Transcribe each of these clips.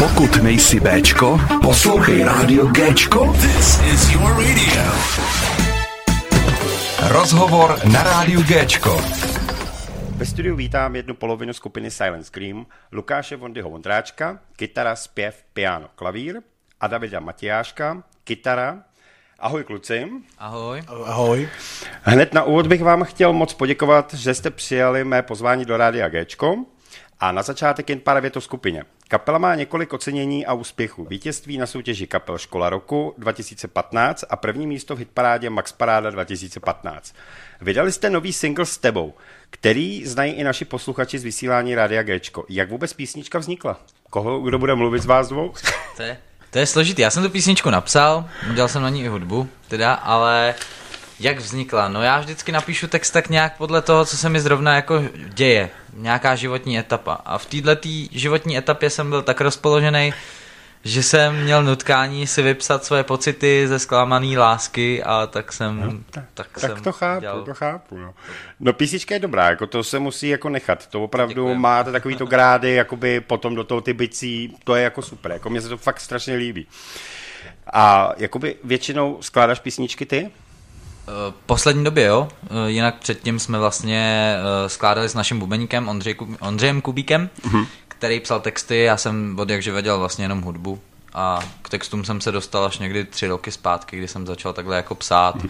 Pokud nejsi Bčko, poslouchej rádio Gčko. This is your radio. Rozhovor na rádiu Gčko. Ve studiu vítám jednu polovinu skupiny Silent Scream, Lukáše Vondyho Vondráčka, kytara, zpěv, piano, klavír a Davida Matějáška, kytara. Ahoj kluci. Ahoj. Ahoj. Hned na úvod bych vám chtěl moc poděkovat, že jste přijali mé pozvání do Rádia Gčko. A na začátek jen pár vět o skupině. Kapela má několik ocenění a úspěchů. Vítězství na soutěži Kapel Škola roku 2015 a první místo v hitparádě Max Paráda 2015. Vydali jste nový single s tebou, který znají i naši posluchači z vysílání Rádia Gčko. Jak vůbec písnička vznikla? Koho, kdo bude mluvit z vás dvou? To je, to je složitý. Já jsem tu písničku napsal, udělal jsem na ní i hudbu, teda, ale jak vznikla? No já vždycky napíšu text tak nějak podle toho, co se mi zrovna jako děje. Nějaká životní etapa. A v této životní etapě jsem byl tak rozpoložený, že jsem měl nutkání si vypsat svoje pocity ze zklamaný lásky a tak jsem, no, tak, tak, tak jsem to chápu, dělal. to chápu. No. no písnička je dobrá, jako to se musí jako nechat. To opravdu Děkujem. máte takový to grády, jakoby potom do toho ty bicí, to je jako super. Jako mně se to fakt strašně líbí. A jakoby většinou skládáš písničky ty? Eh, Poslední době, jo. Eh, Jinak předtím jsme vlastně eh, skládali s naším bubeníkem Ondřej, Ondřejem Kubíkem, Mhm. který psal texty, já jsem od jakže věděl vlastně jenom hudbu. A k textům jsem se dostal až někdy tři roky zpátky, kdy jsem začal takhle jako psát. Mhm.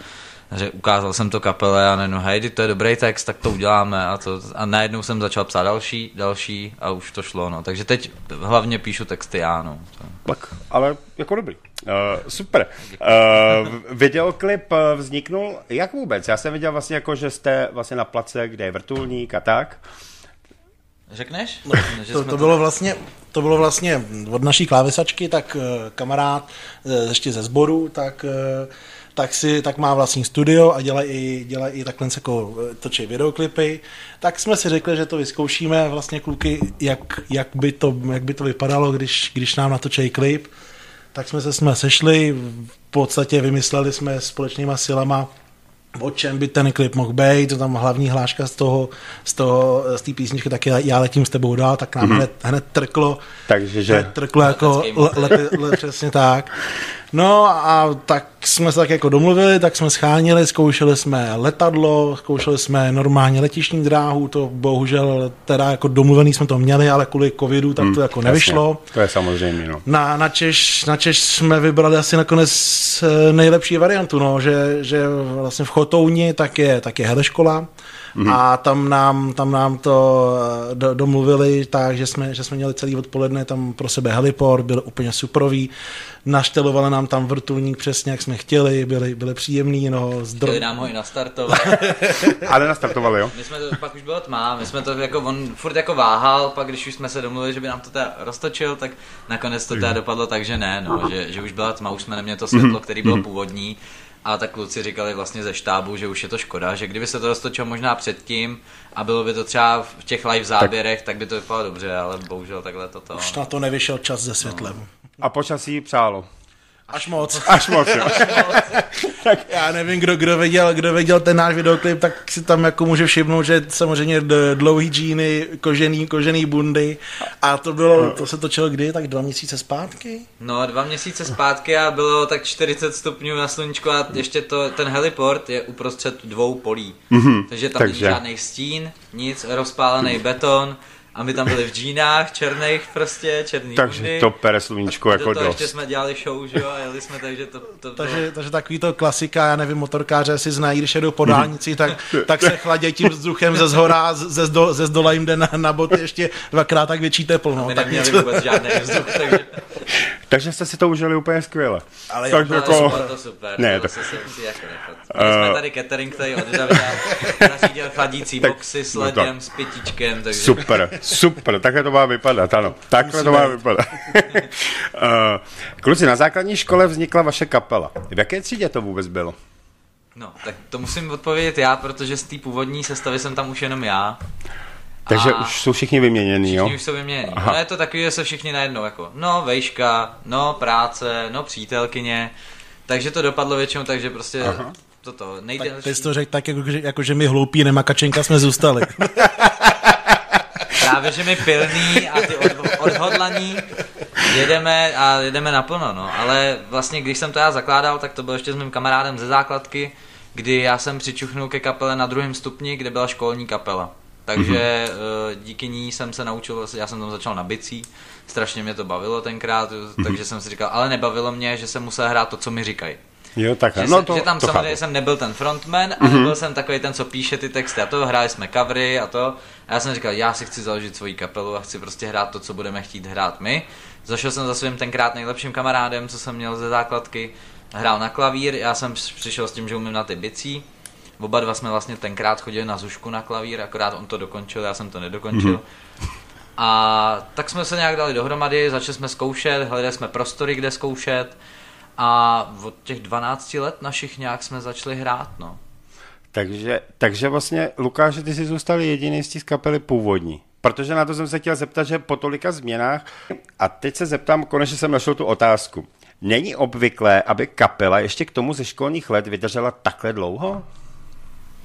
Že ukázal jsem to kapele a najednou, hej, to je dobrý text, tak to uděláme. A, to, a najednou jsem začal psát další, další a už to šlo. No. Takže teď hlavně píšu texty já. No. Tak, ale jako dobrý. Uh, super. Uh, videoklip uh, vzniknul jak vůbec? Já jsem viděl vlastně jako, že jste vlastně na place, kde je vrtulník a tak. Řekneš? No, Že to, jsme to, bylo vlastně, to bylo vlastně od naší klávesačky, tak eh, kamarád eh, ještě ze sboru, tak, eh, tak, si, tak má vlastní studio a dělá i, dělá i takhle jako eh, točí videoklipy. Tak jsme si řekli, že to vyzkoušíme vlastně kluky, jak, jak, by, to, jak by to vypadalo, když, když nám natočí klip. Tak jsme se jsme sešli, v podstatě vymysleli jsme společnýma silama, o čem by ten klip mohl být, to tam hlavní hláška z toho, z toho, z té písničky, tak já, já letím s tebou dál, tak nám mm-hmm. hned, hned trklo, Takže, že... hned trklo jako, le, le, le, přesně tak. No a tak jsme se tak jako domluvili, tak jsme schánili, zkoušeli jsme letadlo, zkoušeli jsme normálně letišní dráhu, to bohužel teda jako domluvený jsme to měli, ale kvůli covidu tak to jako nevyšlo. Jasně, to je samozřejmě, no. Na, na, Češ, na Češ jsme vybrali asi nakonec eh, nejlepší variantu, no, že, že vlastně v Chotouni tak je, tak je heleškola mm-hmm. a tam nám, tam nám to eh, do, domluvili tak, že jsme, že jsme měli celý odpoledne tam pro sebe heliport, byl úplně superový, naštelovali nám tam vrtulník přesně, jak jsme chtěli, byli, byli příjemný, no, zdro... Chtěli nám ho i nastartovat. Ale nastartovali, jo? My jsme to, pak už bylo tmá, my jsme to jako, on furt jako váhal, pak když už jsme se domluvili, že by nám to teda roztočil, tak nakonec to teda dopadlo tak, že ne, no, že, že už byla tma, už jsme neměli to světlo, který bylo původní. A tak kluci říkali vlastně ze štábu, že už je to škoda, že kdyby se to roztočilo možná předtím a bylo by to třeba v těch live záběrech, tak, tak by to vypadalo dobře, ale bohužel takhle toto. Už na to nevyšel čas se světlem. A počasí přálo. Až moc. Až moc, jo. Já nevím, kdo, kdo, viděl, kdo viděl ten náš videoklip, tak si tam jako může všimnout, že samozřejmě dlouhý džíny, kožený, kožený bundy a to bylo, to se točilo kdy, tak dva měsíce zpátky? No, dva měsíce zpátky a bylo tak 40 stupňů na sluníčku a ještě to, ten heliport je uprostřed dvou polí. Mm-hmm, takže tam takže. není žádný stín, nic, rozpálený beton a my tam byli v džínách černých prostě, černý Takže bundy. to pere sluníčko jako ještě dost. jsme dělali show, že jo, a jeli jsme, takže to, to Takže, bylo... takže takový to klasika, já nevím, motorkáře si znají, když jedou po dálnici, tak, tak se chladí tím vzduchem ze zhora, ze, zdo, ze zdola jim jde na, na boty ještě dvakrát tak větší teplo. No, My tak neměli něco, vůbec žádný vzduch, takže Takže jste si to užili úplně skvěle. Ale jo, Takže jako... super, to super, Ne, to to- se musí jako. Měli jsme tady catering, který od Davida nařídil chladící Tak, boxy s no to- ledem, s pětičkem, takže... Super, super, takhle to má vypadat, ano. Takhle to má vypadat. Eh, Kluci, na základní škole vznikla vaše kapela. V jaké třídě to vůbec bylo? No, tak to musím odpovědět já, protože z té původní sestavy jsem tam už jenom já. Takže A už jsou všichni vyměněný, jo? Všichni už jsou vyměněni. Aha. No je to takový, že se všichni najednou jako, no vejška, no práce, no přítelkyně. Takže to dopadlo většinou, takže prostě Aha. toto tak nejdelší. ty jsi to řekl tak, jako, že- jako že my hloupí nemakačenka jsme zůstali. Právě, že my pilný a ty od, odhodlaní jedeme a jedeme naplno, no. Ale vlastně, když jsem to já zakládal, tak to bylo ještě s mým kamarádem ze základky, kdy já jsem přičuchnul ke kapele na druhém stupni, kde byla školní kapela. Takže mm-hmm. díky ní jsem se naučil, já jsem tam začal na bicí, strašně mě to bavilo tenkrát, mm-hmm. takže jsem si říkal, ale nebavilo mě, že jsem musel hrát to, co mi říkají. Jo, tak Že, no jsem, to, že tam to samozřejmě chápu. jsem nebyl ten frontman a nebyl jsem takový ten, co píše ty texty a to, hráli jsme covery a to. A já jsem říkal, já si chci založit svoji kapelu a chci prostě hrát to, co budeme chtít hrát my. Zašel jsem za svým tenkrát nejlepším kamarádem, co jsem měl ze základky, hrál na klavír, já jsem přišel s tím, že umím na ty bicí. Oba dva jsme vlastně tenkrát chodili na Zušku na klavír, akorát on to dokončil, já jsem to nedokončil. A tak jsme se nějak dali dohromady, začali jsme zkoušet, hledali jsme prostory, kde zkoušet. A od těch 12 let našich nějak jsme začali hrát, no. Takže, takže vlastně, Lukáš, ty jsi zůstal jediný z té kapely původní. Protože na to jsem se chtěl zeptat, že po tolika změnách, a teď se zeptám, konečně jsem našel tu otázku. Není obvyklé, aby kapela ještě k tomu ze školních let vydržela takhle dlouho?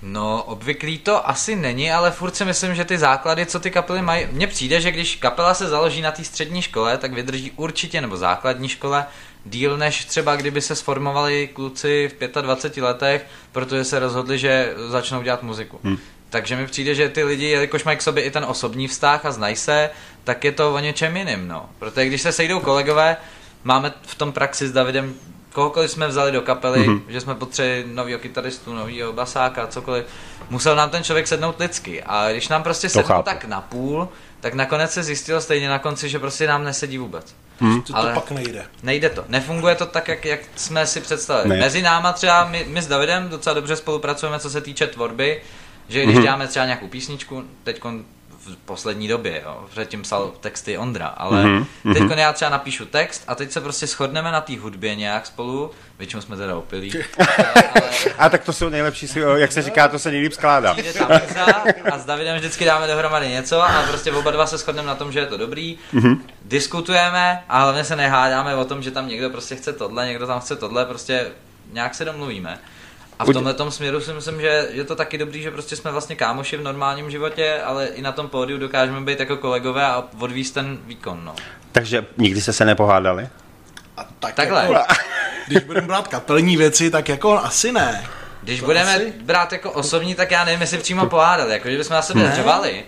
No, obvyklý to asi není, ale furt si myslím, že ty základy, co ty kapely mají, mně přijde, že když kapela se založí na té střední škole, tak vydrží určitě, nebo základní škole, díl než třeba kdyby se sformovali kluci v 25 letech, protože se rozhodli, že začnou dělat muziku. Hmm. Takže mi přijde, že ty lidi, jelikož mají k sobě i ten osobní vztah a znají se, tak je to o něčem jiným, no. Protože když se sejdou kolegové, máme v tom praxi s Davidem kohokoliv jsme vzali do kapely, mm-hmm. že jsme potřebovali novýho kytaristu, novýho basáka, cokoliv, musel nám ten člověk sednout lidsky. A když nám prostě sednul chápu. tak na půl, tak nakonec se zjistilo stejně na konci, že prostě nám nesedí vůbec. To, Ale- to pak nejde. Nejde to. Nefunguje to tak, jak, jak jsme si představili. Ne. Ne. Mezi náma třeba, my, my s Davidem docela dobře spolupracujeme, co se týče tvorby, že když mm-hmm. děláme třeba nějakou písničku, teď v poslední době, jo, předtím psal texty Ondra, ale mm-hmm. teď já třeba napíšu text a teď se prostě shodneme na té hudbě nějak spolu, většinou jsme teda opilí, ale A tak to jsou nejlepší, si- jak se říká, to se nejlíp skládá. přijde ta a s Davidem vždycky dáme dohromady něco a prostě oba dva se shodneme na tom, že je to dobrý. Mm-hmm. Diskutujeme a hlavně se nehádáme o tom, že tam někdo prostě chce tohle, někdo tam chce tohle, prostě nějak se domluvíme. A v tomhle směru si myslím, že je to taky dobrý, že prostě jsme vlastně kámoši v normálním životě, ale i na tom pódiu dokážeme být jako kolegové a odvíst ten výkon, no. Takže nikdy se se nepohádali? A tak Takhle. Jako, když budeme brát kapelní věci, tak jako asi ne. Když To budeme asi- brát jako osobní, tak já nevím, jestli přímo pohádali, jako že bychom na sebe řvali.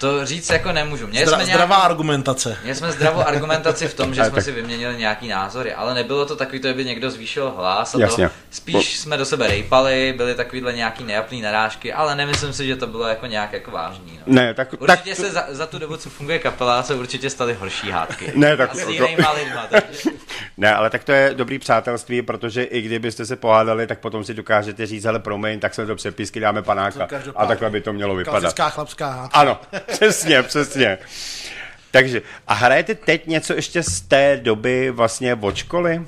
To říct jako nemůžu. Měli Zdra, jsme nějaký- zdravá argumentace. Měli jsme zdravou argumentaci v tom, že jsme tak- si vyměnili nějaký názory, ale nebylo to takový, to by někdo zvýšil hlas a Jasně. to spíš jsme do sebe rejpali, byly takovýhle nějaký nejapný narážky, ale nemyslím si, že to bylo jako nějak jako vážný. No. Ne, tak, tak Určitě se za, za, tu dobu, co funguje kapela, se určitě staly horší hádky. Ne, tak A s to- lidma, takže... Ne, ale tak to je dobrý přátelství, protože i kdybyste se pohádali, tak potom si dokážete říct, ale promiň, tak se do přepisky dáme panáka. A takhle by to mělo vypadat. Klasická chlapská hádka. Ano, přesně, přesně. Takže, a hrajete teď něco ještě z té doby vlastně od školy?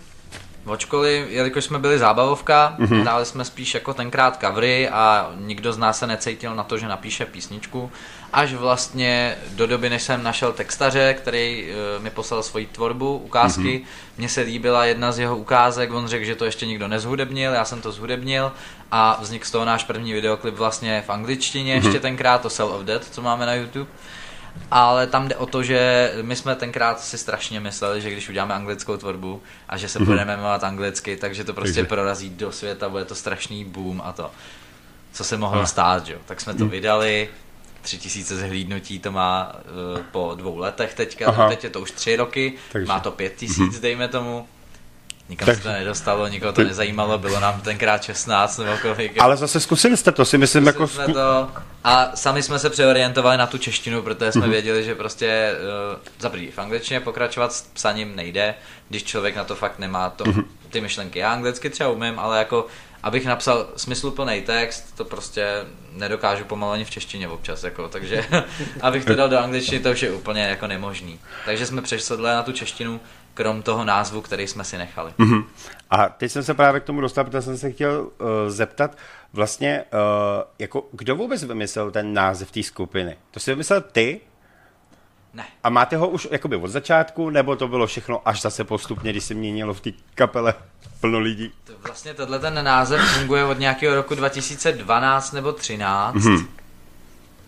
Školy, jelikož jsme byli zábavovka, Mhm. mm-hmm. hráli jsme spíš jako tenkrát covery a nikdo z nás se necítil na to, že napíše písničku. Až vlastně do doby, než jsem našel textaře, který uh, mi poslal svoji tvorbu, ukázky. Mhm. Mm-hmm. Mně se líbila jedna z jeho ukázek, on řekl, že to ještě nikdo nezhudebnil, já jsem to zhudebnil a vznikl z toho náš první videoklip vlastně v angličtině, Mhm. mm-hmm. ještě tenkrát to Cell of Death, co máme na YouTube. Ale tam jde o to, že my jsme tenkrát si strašně mysleli, že když uděláme anglickou tvorbu a že se Mhm. budeme jmenovat anglicky, takže to prostě Takže- prorazí do světa, bude to strašný boom a to. Co se mohlo stát, že jo? Tak jsme to Mhm. vydali, tři tisíce zhlídnutí to má uh, po dvou letech teďka, Aha. teď je to už tři roky, Takže- má to pět tisíc, dejme tomu. Nikam Takže- se to nedostalo, nikoho to nezajímalo, bylo nám tenkrát 16 nebo kolik. Ale zase zkusili jste to, si myslím, jako... jsme Zku... to, a sami jsme se přeorientovali na tu češtinu, protože jsme Mhm. věděli, že prostě uh, za prvý v angličtině pokračovat s psaním nejde, když člověk na to fakt nemá to, Mhm. ty myšlenky. Já anglicky třeba umím, ale jako abych napsal smysluplný text, to prostě nedokážu pomalu ani v češtině občas, jako, takže abych to dal do angličtiny, to už je úplně jako nemožný. Takže jsme přesedli na tu češtinu, krom toho názvu, který jsme si nechali. Mhm. A teď jsem se právě k tomu dostal, protože jsem se chtěl uh, zeptat, vlastně, uh, jako, kdo vůbec vymyslel ten název té skupiny? To si vymyslel ty? Ne. A máte ho už jakoby od začátku, nebo to bylo všechno až zase postupně, když se měnilo v té kapele plno lidí? To vlastně tenhle ten název funguje od nějakého roku 2012 nebo 13. Mhm.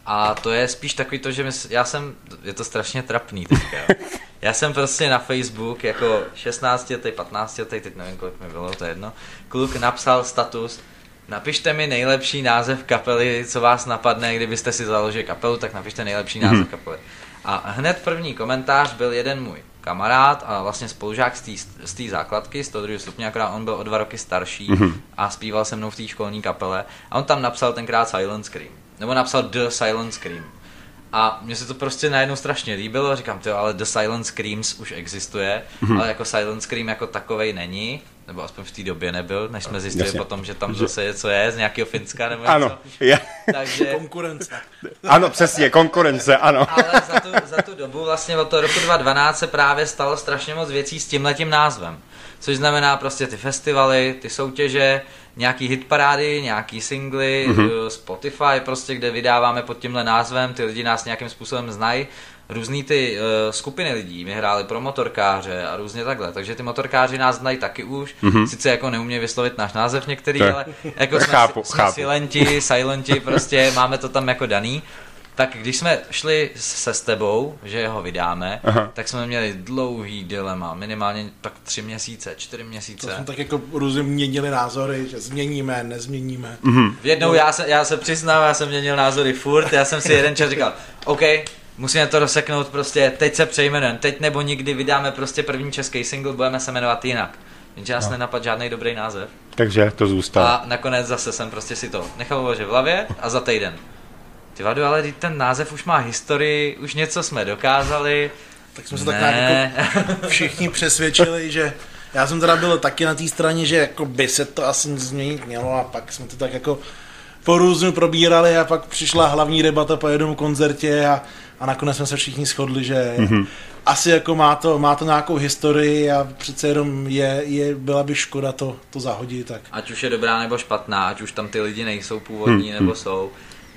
A to je spíš takový to, že my, já jsem, je to strašně trapný teďka. Já jsem prostě na Facebook jako 16 letý, 15 letý, teď nevím kolik mi bylo, to je jedno, kluk napsal status, napište mi nejlepší název kapely, co vás napadne, kdybyste si založili kapelu, tak napište nejlepší název Mhm. kapely. A hned první komentář byl jeden můj kamarád a vlastně spolužák z té- základky, z toho druhého stupně, akorát on byl o dva roky starší Mhm. a zpíval se mnou v té školní kapele a on tam napsal tenkrát Silent Scream. Nebo napsal The Silent Scream. A mně se to prostě najednou strašně líbilo, říkám, to ale The Silent Screams už existuje, Mhm. ale jako Silent Scream jako takovej není, nebo aspoň v té době nebyl, než jsme zjistili Jasně. potom, že tam zase je, co je, z nějakého Finska nebo Ano, něco. já, Takže, Konkurence. ano, přesně, konkurence, ano. ale za tu, za tu dobu vlastně od toho roku 2012 se právě stalo strašně moc věcí s tímhletím názvem. Což znamená prostě ty festivaly, ty soutěže, nějaký hitparády, nějaký singly, mm-hmm. Spotify prostě, kde vydáváme pod tímhle názvem, ty lidi nás nějakým způsobem znají, různý ty uh, skupiny lidí, my hráli pro motorkáře a různě takhle, takže ty motorkáři nás znají taky už, mm-hmm. sice jako neumějí vyslovit náš název některý, je- ale jako jsme, chápu, jsme chápu. silenti, silenti, prostě máme to tam jako daný. Tak když jsme šli se s tebou, že ho vydáme, Aha. tak jsme měli dlouhý dilema, minimálně tak tři měsíce, čtyři To měsíce. jsme tak jako různě měnili názory, že změníme, nezměníme. Mhm. V jednou já se, já se přiznám, já jsem měnil názory furt, já jsem si jeden čas říkal, OK, musíme to rozseknout prostě, teď se přejmenujeme, teď nebo nikdy vydáme prostě první český single, budeme se jmenovat jinak. Jenže nás no. nenapadl žádný dobrý název. Takže to zůstalo. A nakonec zase jsem prostě si to nechal uložit v hlavě a za týden. Ty vado, ale ten název už má historii, už něco jsme dokázali. Tak jsme se tak nějak jako všichni přesvědčili, že já jsem teda byl taky na té straně, že jako by se to asi změnit mělo a pak jsme to tak jako po různu probírali a pak přišla hlavní debata po jednom koncertě a, a nakonec jsme se všichni shodli, že mm-hmm. asi jako má to, má to nějakou historii a přece jenom je, je byla by škoda to, to zahodit. Tak. ať už je dobrá nebo špatná, ať už tam ty lidi nejsou původní Hmm, nebo jsou.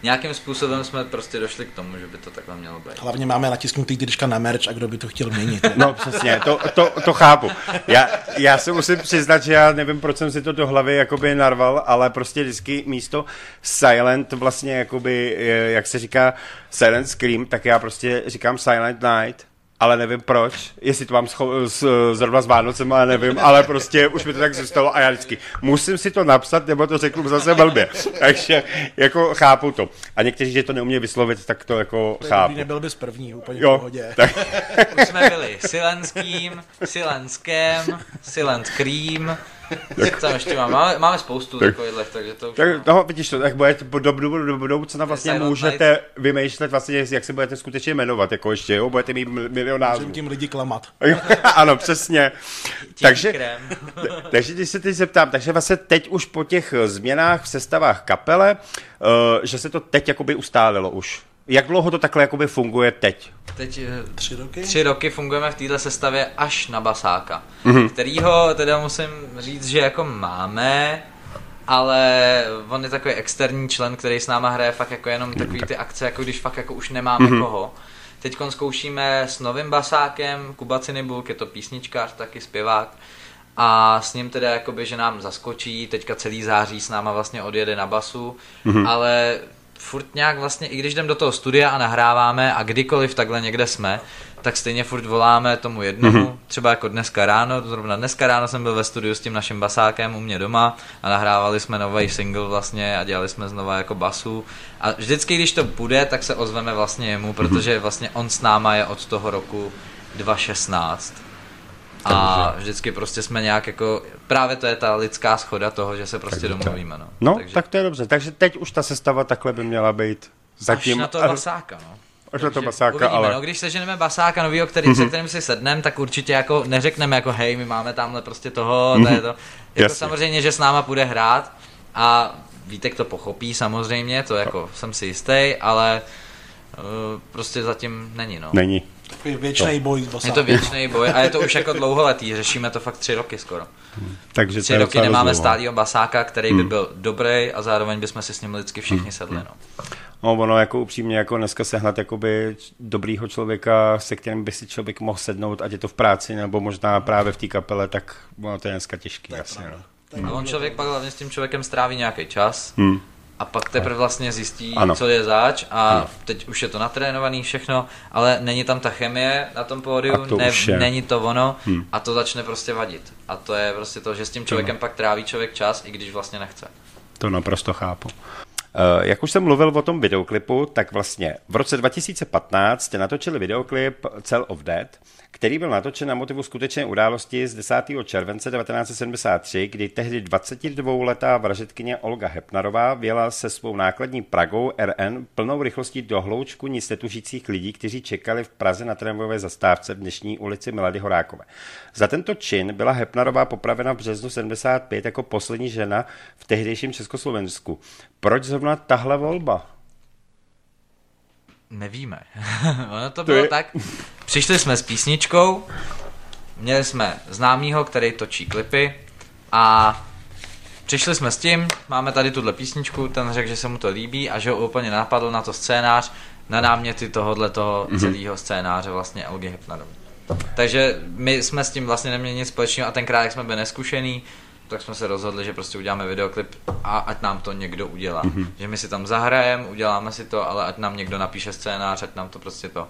Nějakým způsobem jsme prostě došli k tomu, že by to takhle mělo být. Hlavně máme natisknutý tyčka na merch a kdo by to chtěl měnit. No přesně, to, to, to chápu. Já, já se musím přiznat, že já nevím, proč jsem si to do hlavy jakoby narval, ale prostě vždycky místo silent vlastně jakoby, jak se říká silent scream, tak já prostě říkám silent night, ale nevím proč, jestli to mám scho- s, zrovna s Vánocem, ale nevím, ale prostě už mi to tak zůstalo a já vždycky musím si to napsat, nebo to řeknu zase blbě. Takže jako chápu to. A někteří, že to neumí vyslovit, tak to jako To chápu. nebyl bys první, úplně v Jo, pohodě. tak, Už jsme byli Silenským, Silenskem, Silent Co tam ještě máme? Máme, máme spoustu Tak- takových, takže to už... Tak, no, vidíš to, tak budete do, do, do, do budoucna vlastně Silent můžete vymýšlet vlastně, jak se budete skutečně jmenovat, jako ještě, jo, budete mít mil- milion názvů. Můžeme tím lidi klamat. ano, přesně. takže, takže když se teď zeptám, takže vlastně teď už po těch eh, změnách v sestavách kapele, uh, že se to teď jakoby ustálilo už. Jak dlouho to takhle jakoby funguje teď? Teď eh, Tři roky? tři roky fungujeme v této sestavě až na basáka, Mhm. mm-hmm. kterýho teda musím říct, že jako máme, ale on je takový externí člen, který s náma hraje fakt jako jenom takový ty akce, jako když fakt jako už nemáme mm-hmm. koho. Teď zkoušíme s novým basákem, Kuba Cinibulk, je to písničkář, taky zpěvák. A s ním teda jakoby, že nám zaskočí, teďka celý září s náma vlastně odjede na basu, mm-hmm. ale furt nějak vlastně, i když jdem do toho studia a nahráváme a kdykoliv takhle někde jsme, tak stejně furt voláme tomu jednomu, mm-hmm. třeba jako dneska ráno, zrovna dneska ráno jsem byl ve studiu s tím naším basákem u mě doma a nahrávali jsme nový single vlastně a dělali jsme znova jako basu a vždycky, když to bude, tak se ozveme vlastně jemu, protože vlastně on s náma je od toho roku 2016. A vždycky prostě jsme nějak jako, právě to je ta lidská schoda toho, že se prostě domluvíme, no. No, Takže tak to je dobře. Takže teď už ta sestava takhle by měla být zatím. až na to basáka, no. Až na to Takže basáka, uvidíme, ale... No, když seženeme basáka novýho, který, se kterým si sedneme, tak určitě jako neřekneme jako hej, my máme tamhle prostě toho, to je to. Jako Jasně. samozřejmě, že s náma bude hrát a Vítek to pochopí samozřejmě, to jako jsem si jistý, ale uh, prostě zatím není, no. Není. Takový věčný boj s Je to věčný boj a je to už jako dlouholetý, řešíme to fakt tři roky skoro. Takže Tři roky nemáme no. stálýho basáka, který by byl dobrý a zároveň bychom si s ním lidsky všichni sedli, no. No, ono jako upřímně, jako dneska sehnat jakoby dobrýho člověka, se kterým by si člověk mohl sednout, ať je to v práci, nebo možná právě v té kapele, tak ono to je dneska těžký, jasně, no. A on člověk pak hlavně s tím člověkem stráví nějaký čas Hmm. A pak teprve vlastně zjistí, Ano. co je zač a teď už je to natrénovaný všechno, ale není tam ta chemie na tom pódiu, to ne, je. není to ono a to začne prostě vadit. A to je prostě to, že s tím člověkem pak tráví člověk čas, i když vlastně nechce. To naprosto chápu. Eh, Jak už jsem mluvil o tom videoklipu, tak vlastně v roce 2015 jste natočili videoklip Cell of Dead, který byl natočen na motivu skutečné události z 10. července 1973, kdy tehdy 22-letá vražetkyně Olga Hepnarová věla se svou nákladní Pragou RN plnou rychlostí do hloučku nic netušících lidí, kteří čekali v Praze na tramvajové zastávce v dnešní ulici Milady Horákové. Za tento čin byla Hepnarová popravena v březnu 75 jako poslední žena v tehdejším Československu. Proč zrovna tahle volba? Nevíme. ono to bylo je- tak. Přišli jsme s písničkou, měli jsme známýho, který točí klipy a přišli jsme s tím, máme tady tuhle písničku, ten řekl, že se mu to líbí a že ho úplně napadl na to scénář, na náměty tohohle toho Mhm. celého scénáře vlastně Elgy Hepnarový. Takže my jsme s tím vlastně neměli nic společného a tenkrát, jak jsme byli neskušený, tak jsme se rozhodli, že prostě uděláme videoklip a ať nám to někdo udělá. Mm-hmm. Že my si tam zahrajeme, uděláme si to, ale ať nám někdo napíše scénář, ať nám to prostě to.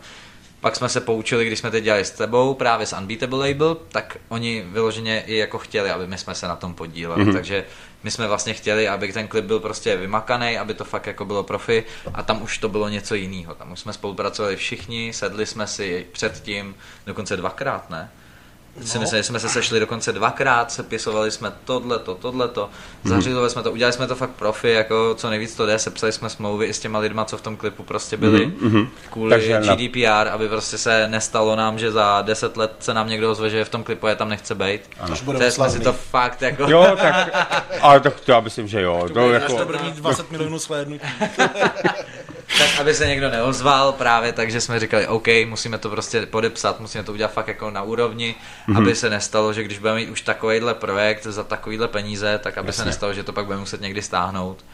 Pak jsme se poučili, když jsme teď dělali s tebou, právě s Unbeatable Label, tak oni vyloženě i jako chtěli, aby my jsme se na tom podíleli. Mm-hmm. Takže my jsme vlastně chtěli, aby ten klip byl prostě vymakaný, aby to fakt jako bylo profi a tam už to bylo něco jiného. Tam už jsme spolupracovali všichni, sedli jsme si předtím, dokonce dvakrát, ne? No. Si myslím, že jsme se sešli dokonce dvakrát, sepisovali jsme tohleto, tohleto, zařízovali jsme to, udělali jsme to fakt profi, jako co nejvíc to jde, sepsali jsme smlouvy i s těma lidma, co v tom klipu prostě byli, mm-hmm. kvůli Takže GDPR, aby prostě se nestalo nám, že za 10 let se nám někdo ozve, že v tom klipu je tam nechce být. To jsme si slavný. to fakt jako... Jo, tak, ale tak to já myslím, že jo. To jako, to bude mít 20 milionů shlédnutí. tak aby se někdo neozval právě, takže jsme říkali, OK, musíme to prostě podepsat, musíme to udělat fakt jako na úrovni, mm-hmm. aby se nestalo, že když budeme mít už takovýhle projekt za takovýhle peníze, tak aby Jasně. se nestalo, že to pak budeme muset někdy stáhnout.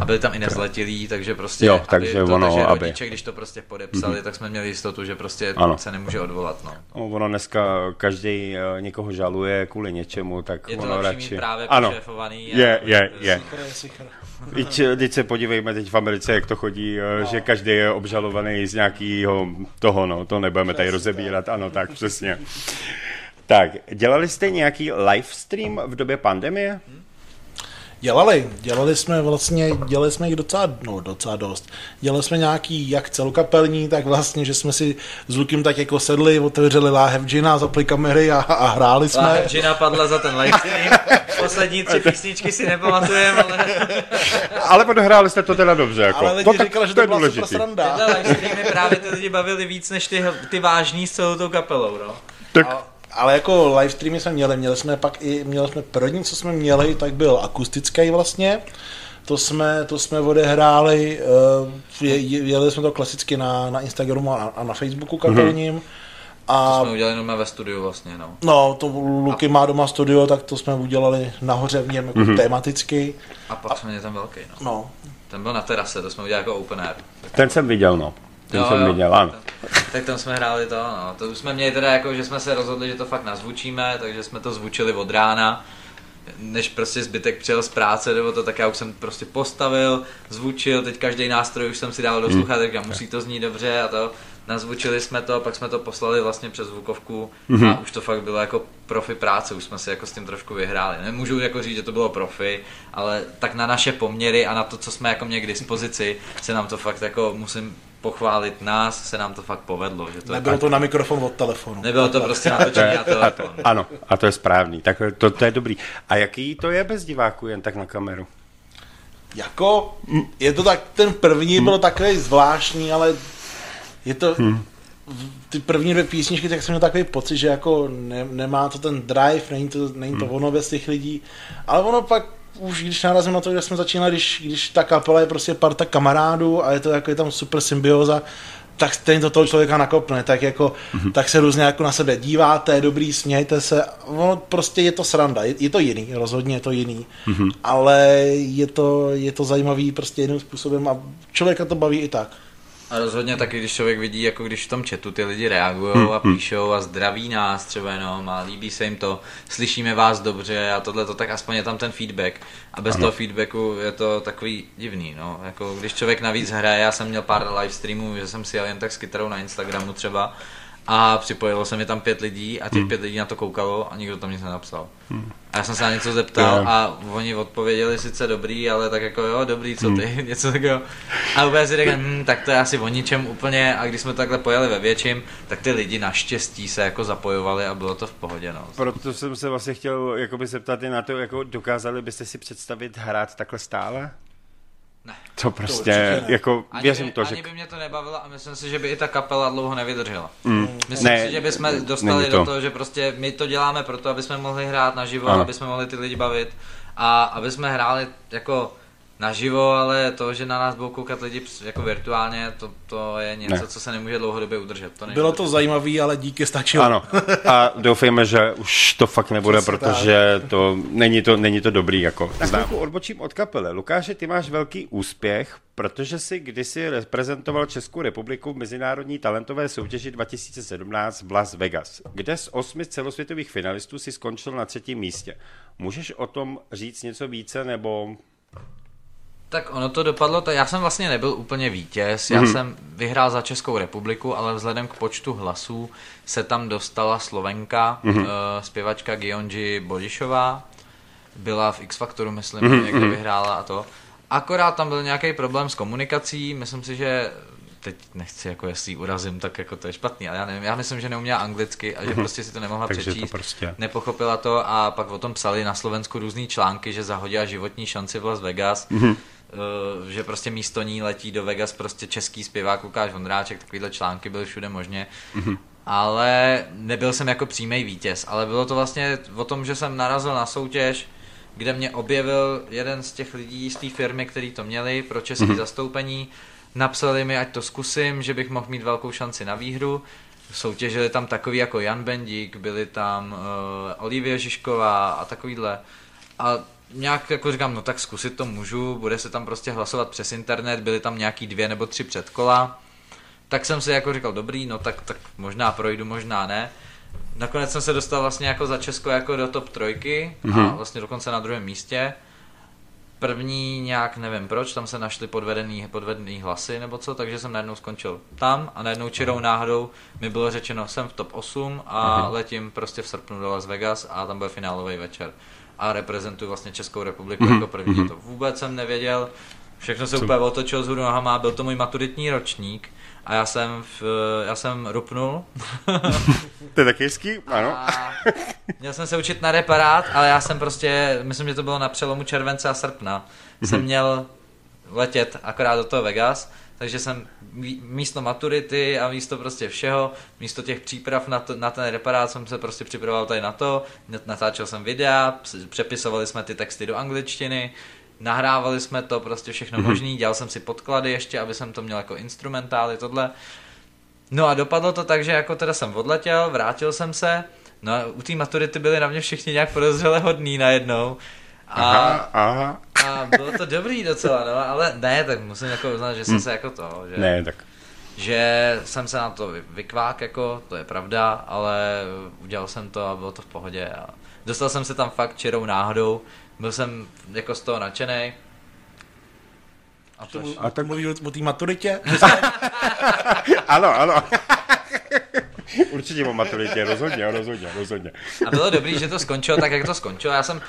A byli tam i nezletilí, takže prostě, Jo, aby takže to, ono, takže aby- rodiče, když to prostě podepsali, mm-hmm. tak jsme měli jistotu, že prostě Ano. se nemůže odvolat, no. No, ono dneska každý někoho žaluje kvůli něčemu, tak Je to ono lepší radši... mít právě ano, je, je, je. To je. Teď, teď se podívejme teď v Americe, jak to chodí, no. že každý je obžalovaný z nějakého toho, no, to nebudeme tady rozebírat, ano, tak přesně. Tak, dělali jste nějaký live stream v době pandemie? Dělali, dělali jsme vlastně, dělali jsme jich docela, no docela dost. Dělali jsme nějaký jak celokapelní, tak vlastně, že jsme si s Lukem tak jako sedli, otevřeli láhev džina, zapli kamery a, a hráli jsme. Láhev Gina padla za ten livestream. Poslední tři písničky si nepamatujeme, ale Ale odhráli jste to teda dobře, jako. Ale lidi to, tak- říkali, že to to je byla super důležitý. sranda. tyhle livestreamy právě ty lidi bavili víc než ty, ty vážný s celou tou kapelou, no. Tak, A- Ale jako live streamy jsme měli, měli jsme pak i, měli jsme první, co jsme měli, tak byl akustický vlastně. To jsme, to jsme odehráli, uh, je, je- jeli jsme to klasicky na, na Instagramu a, a na Facebooku kapelním. A Jsme udělali jenom ve studiu vlastně, no. no, to Luky má doma studio, tak to jsme udělali nahoře v něm jako tematicky. A pak jsme měli ten velký, no. No, Ten byl na terase, to jsme udělali jako open air. ten jsem viděl, no. Ten Jo, jsem jo. viděl, ano. Tak tam jsme hráli to, no. To už jsme měli teda jako, že jsme se rozhodli, že to fakt nazvučíme, takže jsme to zvučili od rána. Než prostě zbytek přijel z práce nebo to, tak já už jsem prostě postavil, zvučil, teď každý nástroj už jsem si dal do sluchátek, a musí to znít dobře a to. Nazvučili jsme to, pak jsme to poslali vlastně přes zvukovku a už to fakt bylo jako profi práce, už jsme si jako s tím trošku vyhráli. Nemůžu jako říct, že to bylo profi, ale tak na naše poměry a na to, co jsme jako měli k dispozici, se nám to fakt jako musím pochválit nás, se nám to fakt povedlo. Že to nebylo to na mikrofon od telefonu. Nebylo to prostě natočené na A telefon. to, ano, a to je správný, tak to, to je dobrý. A jaký to je bez diváků, jen tak na kameru? Jako, je to tak, ten první byl takový zvláštní, ale je to, ty první dvě písničky, tak jsem měl takový pocit, že jako ne, nemá to ten drive, není to, není to ono bez těch lidí, ale ono pak už když narazím na to, že jsme začínali, když, když ta kapela je prostě parta kamarádů a je to jako je tam super symbioza, tak stejně to toho člověka nakopne, tak jako, mm-hmm. tak se různě jako na sebe díváte, dobrý, smějte se, ono prostě je to sranda, je, je to jiný, rozhodně je to jiný, mm-hmm. ale je to, je to zajímavý prostě jiným způsobem a člověka to baví i tak. A rozhodně taky, když člověk vidí, jako když v tom chatu ty lidi reagují a píšou a zdraví nás třeba jenom a líbí se jim to, slyšíme vás dobře a tohle to, tak aspoň je tam ten feedback. A bez ano. toho feedbacku je to takový divný, no. Jako když člověk navíc hraje, já jsem měl pár live streamů, že jsem si jel jen tak s kytarou na Instagramu třeba a připojilo se mi tam pět lidí a těch hmm. pět lidí na to koukalo a nikdo tam nic nenapsal. Hmm. A já jsem se na něco zeptal yeah. a oni odpověděli sice dobrý, ale tak jako jo, dobrý, co ty, hmm. něco takového. A úplně si řekl, hm, tak to je asi o ničem úplně a když jsme takhle pojeli ve větším, tak ty lidi naštěstí se jako zapojovali a bylo to v pohodě. No. Proto jsem se vlastně chtěl jakoby zeptat i na to, jako dokázali byste si představit hrát takhle stále? Ne. To prostě, to jako Ani věřím by, to, že... ani by mě to nebavilo a myslím si, že by i ta kapela dlouho nevydržela. Mm. Myslím Ne, si, že bychom dostali to. do toho, že prostě my to děláme proto, aby jsme mohli hrát naživo, Ano. aby jsme mohli ty lidi bavit a aby jsme hráli jako naživo, ale to, že na nás budou koukat lidi jako virtuálně, to, to je něco, Ne. co se nemůže dlouhodobě udržet. To Bylo to udržet. zajímavý, ale díky stačilo. Ano. A doufejme, že už to fakt nebude, Přesně protože to není to, není to dobrý. Jako. Na chvilku odbočím od kapely. Lukáši, ty máš velký úspěch, protože si kdysi reprezentoval Českou republiku v mezinárodní talentové soutěži 2017 v Las Vegas, kde z osmi celosvětových finalistů si skončil na třetím místě. Můžeš o tom říct něco více, nebo... Tak ono to dopadlo, tak já jsem vlastně nebyl úplně vítěz, Mhm. já jsem vyhrál za Českou republiku, ale vzhledem k počtu hlasů se tam dostala Slovenka, Mhm. uh, zpěvačka Gionji Bodišová, byla v X Factoru, myslím, Mhm, někde vyhrála a to. Akorát tam byl nějaký problém s komunikací, myslím si, že teď nechci, jako jestli ji urazím, tak jako to je špatný, ale já nevím, já myslím, že neuměla anglicky a že prostě si to nemohla Mhm. Takže to přečíst, prostě- nepochopila to a pak o tom psali na Slovensku různý články, že zahodila životní šanci v Las Vegas, Mhm. Eh, že prostě místo ní letí do Vegas prostě český zpěvák Lukáš Vondráček, takovýhle články byly všude možně. Mhm. Ale nebyl jsem jako přímý vítěz, ale bylo to vlastně o tom, že jsem narazil na soutěž, kde mě objevil jeden z těch lidí z té firmy, který to měli pro české Mhm. zastoupení. Napsali mi, ať to zkusím, že bych mohl mít velkou šanci na výhru. Soutěžili tam takový jako Jan Bendík, byli tam uh, Olivia Žižková a takovýhle. A nějak jako říkám, no tak zkusit to můžu, bude se tam prostě hlasovat přes internet, byly tam nějaký dvě nebo tři předkola. Tak jsem si jako říkal, dobrý, no tak, tak možná projdu, možná ne. Nakonec jsem se dostal vlastně jako za Česko jako do top trojky a vlastně dokonce na druhém místě. První nějak nevím proč, tam se našly podvedený, podvedený hlasy nebo co, takže jsem najednou skončil tam a najednou čirou náhodou mi bylo řečeno, jsem v top 8 a letím prostě v srpnu do Las Vegas a tam byl finálový večer. A reprezentuji vlastně Českou republiku jako první, to vůbec jsem nevěděl. Všechno se úplně otočilo z hůru nohama, byl to můj maturitní ročník a já jsem, v, já jsem rupnul To je taky hezký? Ano. a měl jsem se učit na reparát, ale já jsem prostě, myslím, že to bylo na přelomu července a srpna, jsem měl letět akorát do toho Vegas, takže jsem mí- místo maturity a místo prostě všeho, místo těch příprav na, to, na ten reparát jsem se prostě připravoval tady na to, natáčel jsem videa, přepisovali jsme ty texty do angličtiny, nahrávali jsme to, prostě všechno možný, dělal jsem si podklady ještě, aby jsem to měl jako instrumentály, tohle. No a dopadlo to tak, že jako teda jsem odletěl, vrátil jsem se, no a u té maturity byli na mě všichni nějak podezřele hodný najednou. A, Aha, aha. a bylo to dobrý docela, no, ale ne, tak musím jako uznat, že jsem se jako to, že, Ne, tak. že jsem se na to vy- vykvák, jako, to je pravda, ale udělal jsem to a bylo to v pohodě. A dostal jsem se tam fakt čirou náhodou, byl jsem jako z toho nadšený. A to, A tak- Mluvíš o té maturitě? Ano, ano. Určitě o maturitě, rozhodně, rozhodně, rozhodně. A bylo dobrý, že to skončilo tak, jak to skončilo. Já jsem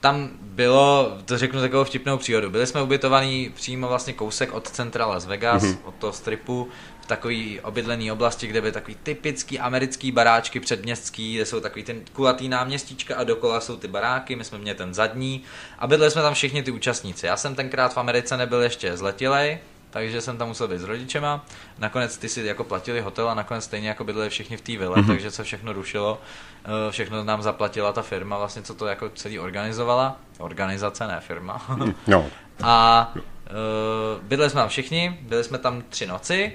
tam bylo, to řeknu takovou vtipnou příhodu, byli jsme ubytovaní přímo vlastně kousek od centra Las Vegas, mm-hmm. od toho stripu, v takový obydlený oblasti, kde byly takový typický americký baráčky předměstský, kde jsou takový ten kulatý náměstíčka a dokola jsou ty baráky, my jsme měli ten zadní a bydleli jsme tam všichni ty účastníci. Já jsem tenkrát v Americe nebyl ještě zletilej, takže jsem tam musel být s rodičema. Nakonec ty si jako platili hotel a nakonec stejně jako bydleli všichni v té vile, mm-hmm. takže se všechno rušilo. Eh, Všechno nám zaplatila ta firma, vlastně co to jako celý organizovala. Organizace, ne firma. No, A uh, bydleli jsme tam všichni, byli jsme tam tři noci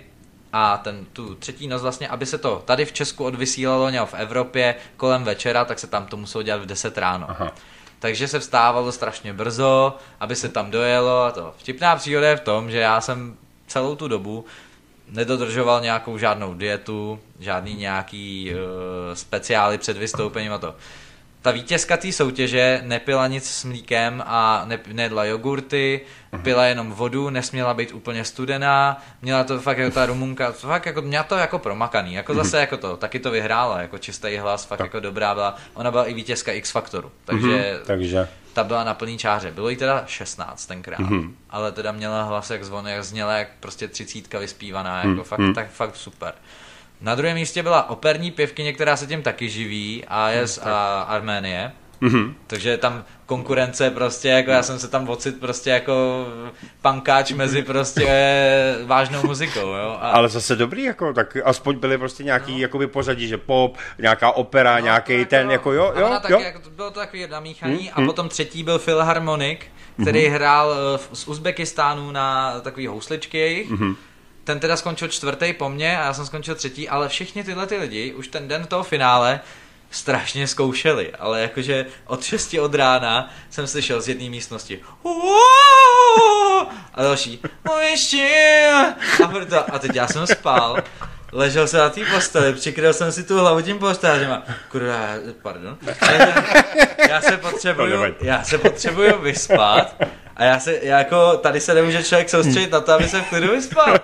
a ten, tu třetí noc vlastně, aby se to tady v Česku odvysílalo nějak v Evropě kolem večera, tak se tam to muselo dělat v 10 ráno. Aha. Takže se vstávalo strašně brzo, aby se tam dojelo a to. Vtipná příhoda je v tom, že já jsem celou tu dobu nedodržoval nějakou žádnou dietu, žádný nějaký uh, speciály před vystoupením a to. Ta vítězka té soutěže nepila nic s mlíkem a ne, nedla jogurty, pila jenom vodu, nesměla být úplně studená, měla to fakt jako ta rumunka, fakt jako, měla to jako promakaný, jako zase jako to, taky to vyhrála, jako čistý hlas, fakt jako dobrá byla, ona byla i vítězka X Faktoru, takže Takže ta byla na plný čáře. Bylo jí teda 16 tenkrát, mm-hmm. ale teda měla hlas jak zvon, jak zněla jak prostě třicítka vyspívaná, jako mm-hmm. fakt, tak, fakt super. Na druhém místě byla operní pěvkyně, která se tím taky živí a je z a, Arménie. Mm-hmm. Takže tam konkurence prostě, jako já jsem se tam ocit prostě jako pankáč mezi prostě vážnou muzikou, jo. A... Ale zase dobrý, jako, tak aspoň byly prostě nějaký no. jakoby pořadí, že pop, nějaká opera, no, nějaký jako, ten, jako jo, jo, taky, jo. Jako, bylo to takový namíchaný hmm, a hmm. potom třetí byl Philharmonic, který hmm. hrál z Uzbekistánu na takový housličky jejich. Hmm. Ten teda skončil čtvrtý po mně a já jsem skončil třetí, ale všichni tyhle ty lidi už ten den toho finále strašně zkoušeli, ale jakože od 6 od rána jsem slyšel z jedné místnosti a další a, proto, a teď já jsem spal, ležel jsem na té posteli, přikryl jsem si tu hlavu tím postářem a kurva, pardon, já se potřebuju, já se potřebuju vyspat a já se, já jako, tady se nemůže člověk soustředit na to, aby se v klidu vyspal.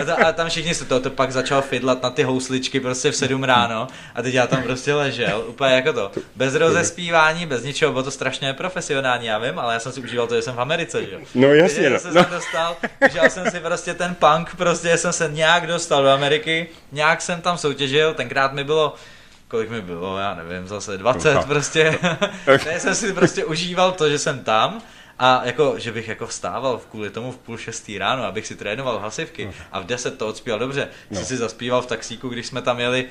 A, ta, a tam všichni se to, to pak začal fidlat na ty housličky prostě v sedm ráno a teď já tam prostě ležel, úplně jako to, bez rozespívání, bez ničeho, bylo to strašně profesionální, já vím, ale já jsem si užíval to, že jsem v Americe, že jo. No jasně, no. jsem se dostal, užíval jsem si prostě ten punk, prostě jsem se nějak dostal do Ameriky, nějak jsem tam soutěžil, tenkrát mi bylo kolik mi bylo, já nevím, zase 20 prostě. ne, jsem si prostě užíval to, že jsem tam a jako, že bych jako vstával kvůli tomu v půl šestý ráno, abych si trénoval hlasivky no. a v deset to odspíval dobře. No. Jsi si zaspíval v taxíku, když jsme tam jeli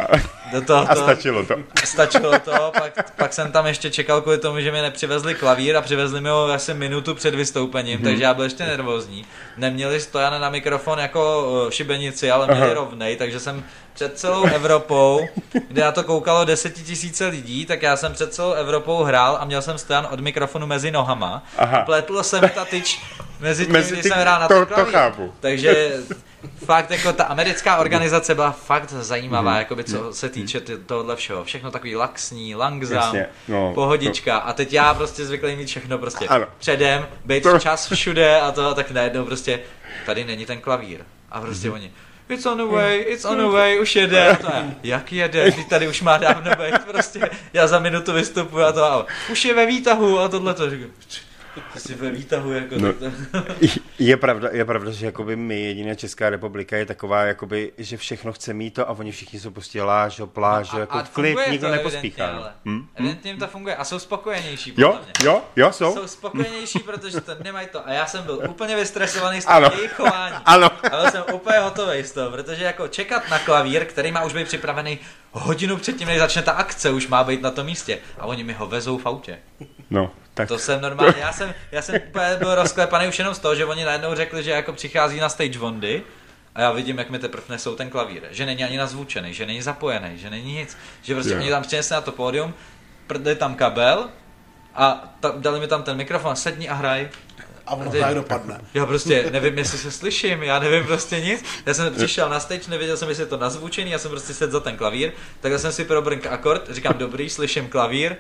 do toho. A stačilo to. Stačilo to, pak, pak jsem tam ještě čekal kvůli tomu, že mi nepřivezli klavír a přivezli mi ho asi minutu před vystoupením, hmm. takže já byl ještě nervózní. Neměli stojane na mikrofon jako eh, šibenici, ale měli Aha. rovnej, takže jsem před celou Evropou, kde na to koukalo desetitisíce lidí, tak já jsem před celou Evropou hrál a měl jsem stan od mikrofonu mezi nohama. Aha. Pletlo se mi ta tyč mezi tím, mezi když ty, jsem hrál na to, to chápu. Takže fakt jako ta americká organizace byla fakt zajímavá, mm. jakoby co se týče tohohle všeho. Všechno takový laxní, langzám, no, pohodička. To... A teď já prostě zvyklý mít všechno prostě ano. předem, být to... čas všude a to, tak najednou prostě tady není ten klavír. A prostě mm. oni, it's on the way, it's on the way, už jede. To je, jak jede, když tady už má dávno být, prostě já za minutu vystupuji a to, a už je ve výtahu a tohle to říkám. Prostě ve výtahu, jako no, je, pravda, je pravda, že jakoby my, jediná Česká republika je taková, jakoby, že všechno chce mít to a oni všichni jsou prostě láž, pláž, no, jako a klid, nikdo nepospíchá. Ale. Hmm? Evidentně jim to funguje a jsou spokojenější. Jo, mě. jo, jo, jsou. Jsou spokojenější, protože to nemají to. A já jsem byl úplně vystresovaný z toho jejich chování. Ano. A byl jsem úplně hotový z toho, protože jako čekat na klavír, který má už být připravený hodinu předtím, než začne ta akce, už má být na tom místě. A oni mi ho vezou v autě. No. Tak... To jsem normálně, já jsem, já jsem úplně byl rozklepaný už jenom z toho, že oni najednou řekli, že jako přichází na stage Vondy a já vidím, jak mi teprve nesou ten klavír, že není ani nazvučený, že není zapojený, že není nic, že prostě yeah. oni tam přinesli na to pódium, prdli tam kabel a ta, dali mi tam ten mikrofon, sedni a hraj. A ono tak dopadne. Já prostě nevím, jestli se slyším, já nevím prostě nic. Já jsem přišel na stage, nevěděl jsem, jestli je to nazvučený, já jsem prostě sedl za ten klavír, tak jsem si probrnk akord, říkám dobrý, slyším klavír,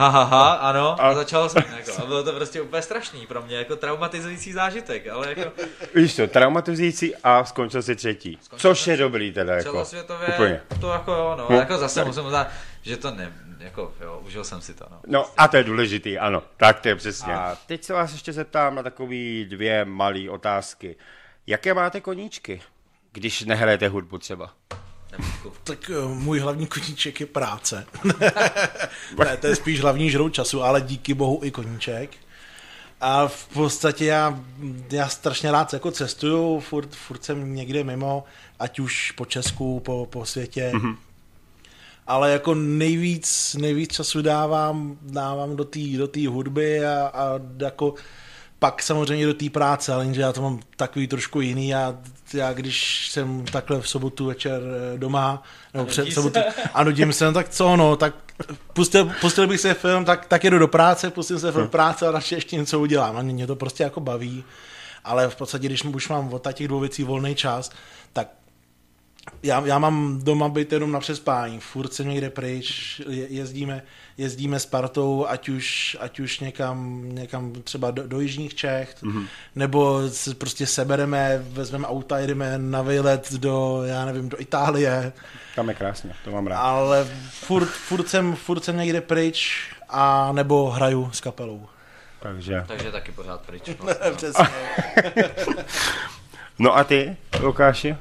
ha, ha, ha, ano, a, a začal jsem, jako, a bylo to prostě úplně strašný pro mě, jako traumatizující zážitek, ale jako... Víš to, traumatizující a skončil si třetí, skončil což je dobrý teda, jako, Celosvětově, úplně. to jako jo, no, no jako zase musím uznat, že to ne, jako jo, užil jsem si to, no. No a to je důležitý, ano, tak to je přesně. A teď se vás ještě zeptám na takový dvě malé otázky. Jaké máte koníčky, když nehrajete hudbu třeba? Tak uh, můj hlavní koníček je práce. ne, to je spíš hlavní žrou času, ale díky bohu i koníček. A v podstatě já, já strašně rád jako cestuju, furt, furt jsem někde mimo, ať už po Česku, po, po světě. Mm-hmm. Ale jako nejvíc, nejvíc času dávám, dávám do té do tý hudby a, a jako pak samozřejmě do té práce, ale jenže já to mám takový trošku jiný. Já, já když jsem takhle v sobotu večer eh, doma, nebo před sobotu, a nudím se, no tak co no, tak pustil, pustil bych se film, tak, tak jedu do práce, pustím se film práce a radši ještě něco udělám. A mě to prostě jako baví, ale v podstatě, když už mám od těch dvou věcí volný čas, tak já, já mám doma být jenom na přespání, furt se někde pryč, je- jezdíme, jezdíme s partou, ať už, ať už někam, někam třeba do, do Jižních Čech, mm-hmm. nebo se prostě sebereme, vezmeme auta, jedeme na výlet do, já nevím, do Itálie, Tam je krásně, to mám rád. ale furt, furt, jsem, furt jsem někde pryč a nebo hraju s kapelou. Takže. Takže taky pořád pryč. Přesně. No a ty, Lukáši?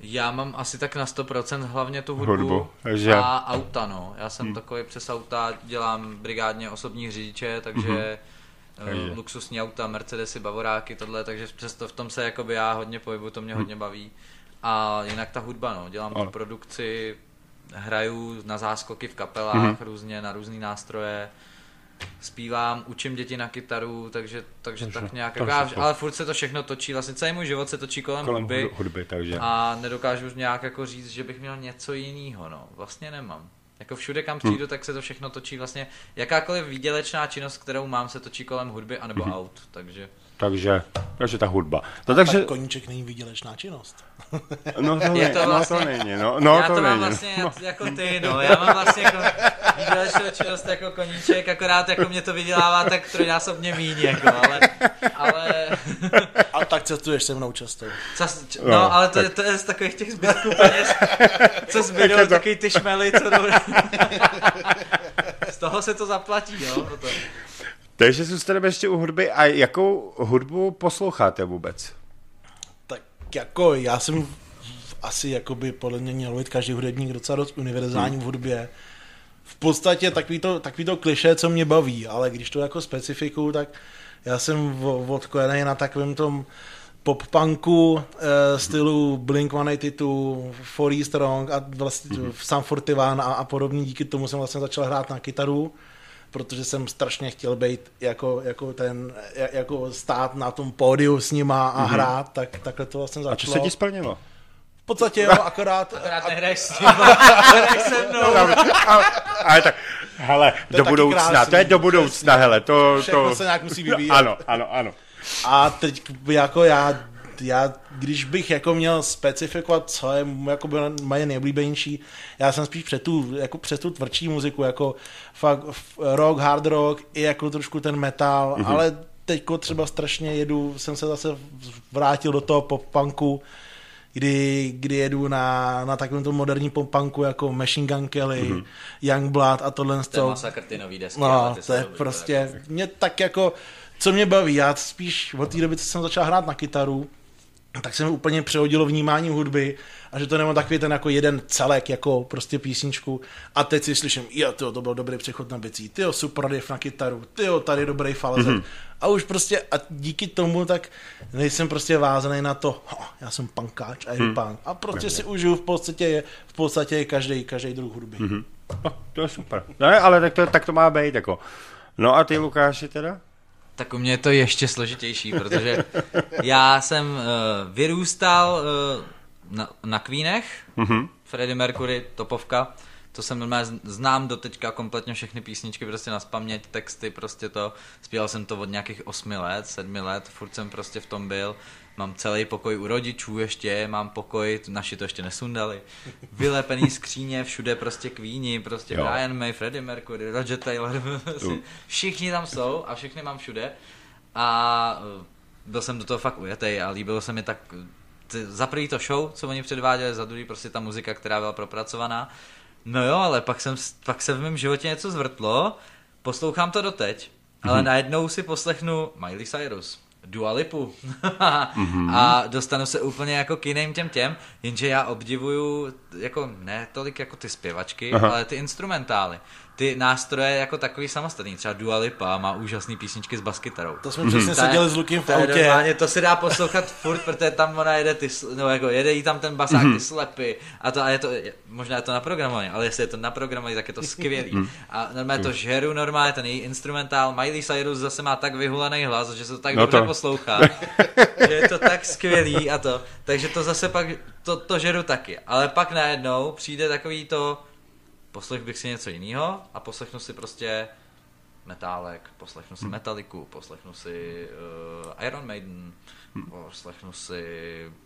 Já mám asi tak na 100% hlavně tu hudbu, Hudbu, takže- a auta, no. Já jsem hmm. takový přes auta, dělám brigádně osobní řidiče, takže Mhm. Takže. uh, luxusní auta, Mercedesy, Bavoráky, tohle, takže přesto v tom se jakoby já hodně pohybu, to mě hodně baví. A jinak ta hudba, no, dělám tu Ano. produkci, hraju na záskoky v kapelách, Mhm. různě na různé nástroje, zpívám, učím děti na kytaru, takže, takže Takže tak nějak, to jako ale furt se to všechno točí, vlastně celý můj život se točí kolem, Kolem hudby. hudby, takže. A nedokážu nějak jako říct, že bych měl něco jiného, no. Vlastně nemám. Jako všude, kam přijdu, Hm. tak se to všechno točí vlastně. Jakákoliv výdělečná činnost, kterou mám, se točí kolem hudby anebo Mhm. aut, takže... Takže, takže ta hudba. No Takže... takže, Tak koníček není výdělečná činnost. no to, Je ne, to no vlastně- to není, no, no já to, to, mám není. vlastně no. jako ty, no. Já mám vlastně jako výdělečnou činnost jako koníček, akorát jako mě to vydělává tak trojnásobně míň, jako, ale... ale A tak cestuješ se mnou často. Čas, č, No, no, ale to, tak- je, to je z takových těch zbytků peněz, co zbydou, to- takový ty šmely, co. Z toho se to zaplatí, jo, potom. Takže zůstaneme ještě u hudby. A jakou hudbu posloucháte vůbec? Tak jako já jsem asi jakoby podle mě měl být každý hudebník docela dost univerzální v hudbě. V podstatě takový to, takový to kliše, co mě baví, ale když to jako specifiku, tak já jsem v- odkojený na takovém tom pop-punku eh, stylu Blink-182, For East Strong a vlastně mm-hmm. Sam Fortivan a, a podobně. Díky tomu jsem vlastně začal hrát na kytaru, protože jsem strašně chtěl být jako, jako ten, ja- jako stát na tom pódiu s nima a mm-hmm. hrát, tak takhle to vlastně A začalo. co se ti splnilo? V podstatě jo, akorát, Akorát nehraješ s ním, se mnou. Ale tak, hele, je do budoucna, krásný, to je do budoucna, hele, to... všechno to... se nějak musí vyvíjet. Ano, ano, ano. A teď jako já, já, když bych jako měl specifikovat, co je jako by moje nejoblíbenější, já jsem spíš před tu, jako před tu tvrdší muziku, jako fakt rock, hard rock, i jako trošku ten metal, mm-hmm. ale teďko třeba strašně jedu, jsem se zase vrátil do toho pop-punku, kdy, kdy jedu na, na takovém tom moderním pop-punku jako Machine Gun Kelly, mm-hmm. Youngblood a tohle. To je masakr ty nový desky. No, to je prostě, mě tak jako, co mě baví, já spíš od té doby, co jsem začal hrát na kytaru, tak se mi úplně přehodilo vnímání hudby a že to nemám takový ten jako jeden celek, jako prostě písničku a teď si slyším, jo, tyjo, to byl dobrý přechod na bicí, tyjo, super riff na kytaru, tyjo, tady je dobrý falzet mm-hmm. a už prostě a díky tomu tak nejsem prostě vázaný na to, ho, já jsem punkáč a jedu hmm. punk a prostě si užiju v podstatě, v podstatě každý, každý druh hudby. Mm-hmm. No, to je super. Ne, ale tak to, tak to má být, jako. No a ty, Lukáši, teda? Tak u mě je to ještě složitější, protože já jsem uh, vyrůstal uh, na, na Queenech, mm-hmm. Freddie Mercury, topovka, to jsem normálně znám do teďka kompletně všechny písničky, prostě na paměť, texty, prostě to, zpíval jsem to od nějakých osmi let, sedmi let, furt jsem prostě v tom byl, mám celý pokoj u rodičů ještě, mám pokoj, naši to ještě nesundali, vylepený skříně, všude prostě Queeni, prostě Jo. Brian May, Freddie Mercury, Roger Taylor, prostě všichni tam jsou a všechny mám všude. A eh, byl jsem do toho fakt ujetej a líbilo se mi tak ty- za prvý to show, co oni předváděli, za druhý prostě ta muzika, která byla propracovaná. No jo, ale pak, jsem, pak se v mém životě něco zvrtlo, poslouchám to doteď, ale najednou si poslechnu Miley Cyrus, Dua Lipu a dostanu se úplně jako k jiným těm těm, jenže já obdivuju jako ne tolik jako ty zpěvačky, Aha. ale ty instrumentály. Ty nástroje jako takový samostatný, třeba Dua Lipa má úžasný písničky s baskytarou. To jsme přesně To je- seděli s Lukem v autě. normálně, to se dá poslouchat furt, protože tam ona jede ty, no jako jede jí tam ten basák, ty slepy. A to a je to, možná je to naprogramované, ale jestli je to naprogramované, tak je to skvělý. A normálně to žeru normálně, ten její instrumentál, Miley Cyrus zase má tak vyhulený hlas, že se to tak No dobře to- poslouchá, že je to tak skvělý a to, takže to zase pak, to, to žeru taky, ale pak najednou přijde takový to, poslech bych si něco jiného a poslechnu si prostě Metálek, poslechnu si Metaliku, poslechnu si uh, Iron Maiden, poslechnu si,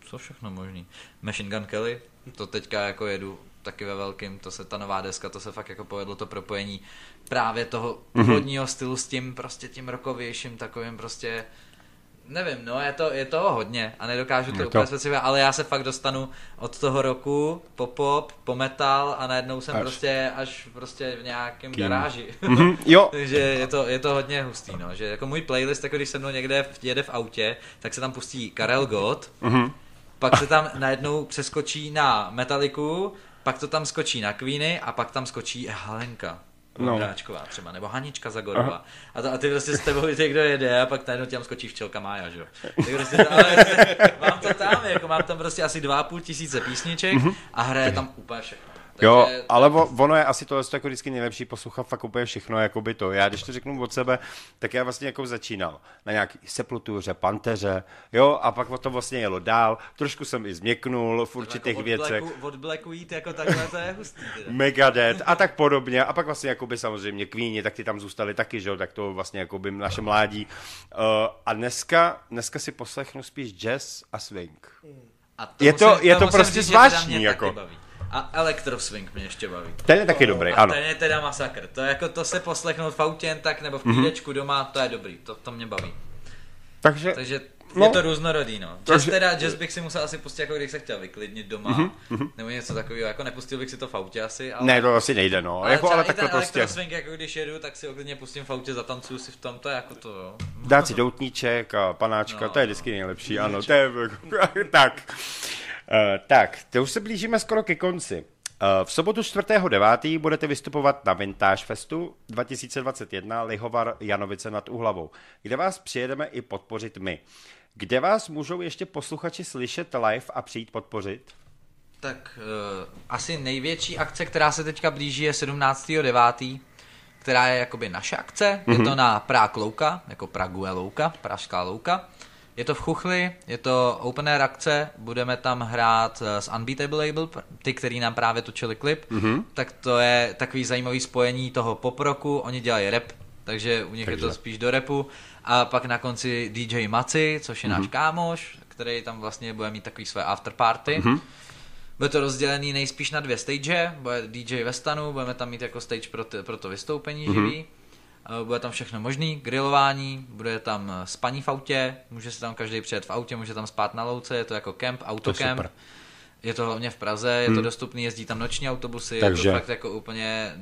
co všechno možný, Machine Gun Kelly, To teďka jako jedu taky ve velkým, to se ta nová deska, to se fakt jako povedlo to propojení právě toho původního stylu s tím prostě tím rokovějším takovým prostě Nevím, no je to, je toho hodně a nedokážu to Je to- úplně specifikovat, ale já se fakt dostanu od toho roku po pop, po metal a najednou jsem Až. prostě až prostě v nějakém Kým. garáži. Mhm, jo, Takže je to, je to hodně hustý, no, že jako můj playlist, jako když se mnou někde jede v autě, tak se tam pustí Karel Gott, Mhm. pak se tam najednou přeskočí na Metaliku, pak to tam skočí na Queeny a pak tam skočí Helenka. No. Vondráčková třeba, nebo Hanička Zagorová. A, a ty prostě s tebou někdo jede a pak najednou ti tam skočí včelka Mája, že jo. Prostě, ale mám to tam, jako mám tam prostě asi dva půl tisíce písniček a hraje tam úplně všechno. Jo, Takže- ale vo- ono je asi tohle jako vždycky nejlepší poslouchat fakt úplně všechno, jako by to. Já když to řeknu od sebe, tak já vlastně jako začínal na nějaký sepultuře, panteře, jo, a pak to vlastně jelo dál. Trošku jsem i změknul v určitých jako od věcech. Blacku, od Blacku jít jako takhle, to je hustý. Teda. Megadeth a tak podobně. A pak vlastně jakoby samozřejmě Queeni, tak ty tam zůstali taky, že jo, tak to vlastně jakoby naše mládí. Uh, a dneska, dneska si poslechnu spíš jazz a swing. A Je to- je to musím prostě říct, zvláštní, jako. baví. A Electroswing mě ještě baví. Ten je taky dobrý, A ano. ten je teda masakr. To jako to se poslechnout v autě jen tak nebo v Mhm. klídečku doma, to je dobrý. To, to mě baví. Takže, Takže No. je to různorodý, no. Jazz Takže- teda, jazz bych si musel asi pustit, jako když se chtěl vyklidnit doma, nebo něco takového, jako nepustil bych si to v autě asi, ale... Ne, to asi nejde, no. ale, jako, ale takhle prostě. Electroswing, jako když jedu, tak si oklidně pustím v autě, zatancuju si v tom, to je jako to, jo. Dát si doutníček a panáčka, No. to je vždycky nejlepší, ano, to je, tak. Uh, tak, to už se blížíme skoro ke konci. Uh, v sobotu 4.9. budete vystupovat na Vintage Festu 2021 Lihovar Janovice nad Uhlavou, kde vás přijedeme i podpořit my. Kde vás můžou ještě posluchači slyšet live a přijít podpořit? Tak uh, asi největší akce, která se teďka blíží, je 17.9., která je jakoby naše akce. Mm-hmm. Je to na Prague Louka, jako Prague Louka, Pražská Louka. Je to v Chuchli, je to open air akce, budeme tam hrát eh, s Unbeatable Label, ty, který nám právě točili klip, mm-hmm. tak to je takový zajímavý spojení toho poproku, oni dělají rap, takže u nich takže. je to spíš do repu. A pak na konci DJ Maci, což je mm-hmm. náš kámoš, který tam vlastně bude mít takový své afterparty. Mm-hmm. Bude to rozdělený nejspíš na dvě stage, bude DJ ve stanu, budeme tam mít jako stage pro, pro to vystoupení mm-hmm. živý. Bude tam všechno možný, grilování, bude tam eh, spaní v autě, může se tam každý přijet v autě, může tam spát na louce, je to jako kemp, autokemp. super. Je to hlavně v Praze, je to dostupný, jezdí tam noční autobusy, je Takže- to fakt jako úplně...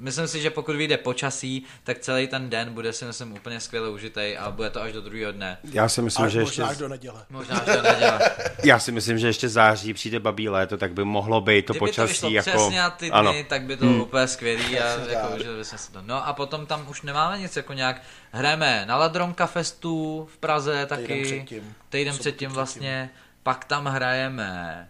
Myslím si, že pokud vyjde počasí, tak celý ten den bude si myslím úplně skvěle užitej a bude to až do druhého dne. Já si myslím, Až že ještě... možná až do neděle. Možná, že neděle. Já si myslím, že ještě září přijde babí léto, tak by mohlo být to Kdyby počasí to jako... přesně ty dny, ano. tak by to hmm. úplně skvělý a jako, že by se to... No a potom tam už nemáme nic jako nějak, hrajeme na Ladronka Festu v Praze taky, Týden předtím. týden předtím vlastně, pak tam hrajeme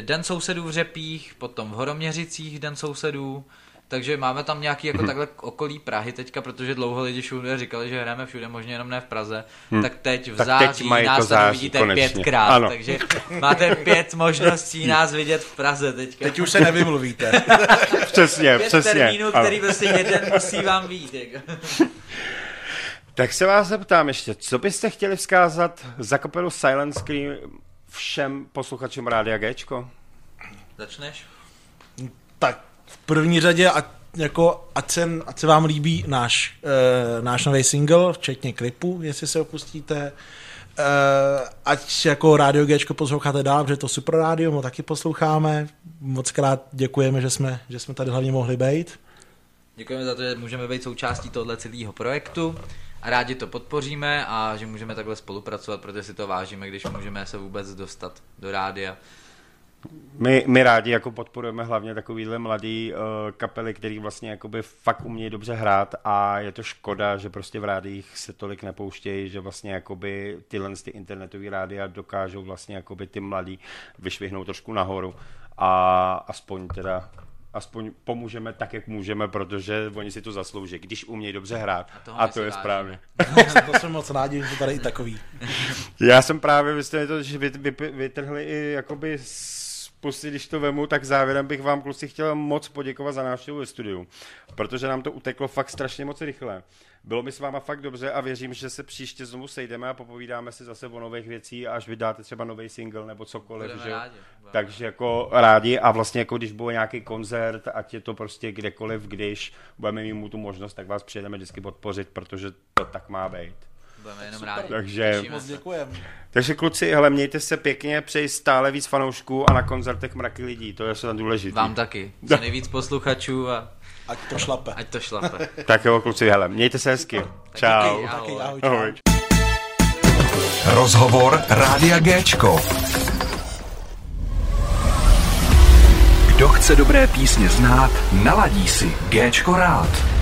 Den sousedů v Řepích, potom v Horoměřicích Den sousedů, takže máme tam nějaký jako takhle okolí Prahy teďka, protože dlouho lidi všude říkali, že hrajeme všude, možná jenom ne v Praze, tak teď v Tak teď září mají to nás tam září, vidíte konečně. pětkrát, Ano. takže máte pět možností nás vidět v Praze teďka. Teď už se nevymluvíte. Přesně, pět přesně. termínů, ano. který prostě jeden musí vám být. Jako. Tak se vás zeptám ještě, co byste chtěli vzkázat za kapelu Silent Scream všem posluchačům Rádia Gčko? Začneš? tak v první řadě, ať, jako, ať, se, ať se vám líbí náš, uh, náš nový single, včetně klipu, jestli se opustíte. Uh, ať jako Rádio Gčko posloucháte dál, protože to super rádio, my ho taky posloucháme. Moc krát děkujeme, že jsme, že jsme tady hlavně mohli být. Děkujeme za to, že můžeme být součástí tohle celého projektu a rádi to podpoříme a že můžeme takhle spolupracovat, protože si to vážíme, když můžeme se vůbec dostat do rádia. My, my rádi jako podporujeme hlavně takovýhle mladý uh, kapely, který vlastně jakoby fakt umějí dobře hrát a je to škoda, že prostě v rádiích se tolik nepouštějí, že vlastně jakoby tyhle ty internetové rádia dokážou vlastně jakoby ty mladí vyšvihnout trošku nahoru a aspoň teda aspoň pomůžeme tak, jak můžeme, protože oni si to zaslouží, když umějí dobře hrát. A, a to je vážíme. správně. To jsme moc rádi, že tady i takový. Já jsem právě, vy jste to, že vy, vy, vytrhli i jakoby pusy, když to vemu, tak závěrem bych vám kluci chtěl moc poděkovat za návštěvu ve studiu, protože nám to uteklo fakt strašně moc rychle. Bylo mi s váma fakt dobře a věřím, že se příště znovu sejdeme a popovídáme si zase o nových věcí, až vydáte třeba nový single nebo cokoliv. Budeme že? rádi, Takže jako rádi a vlastně jako když bude nějaký koncert, ať je to prostě kdekoliv, když budeme mít mu tu možnost, tak vás přijedeme vždycky podpořit, protože to tak má být. Budeme jenom rádi. Takže- Moc děkujem. Takže kluci, hele, mějte se pěkně, přeji stále víc fanoušků a na koncertech mraky lidí, to je se důležité. Vám taky. Co nejvíc posluchačů a Ať to šlape. ať to šlape. Tak jo, kluci, hele, mějte se hezky. Čau. díky, Taky Ahoj. ahoj, čau. Ahoj. Rozhovor Rádia Géčko. Kdo chce dobré písně znát, naladí si Géčko rád.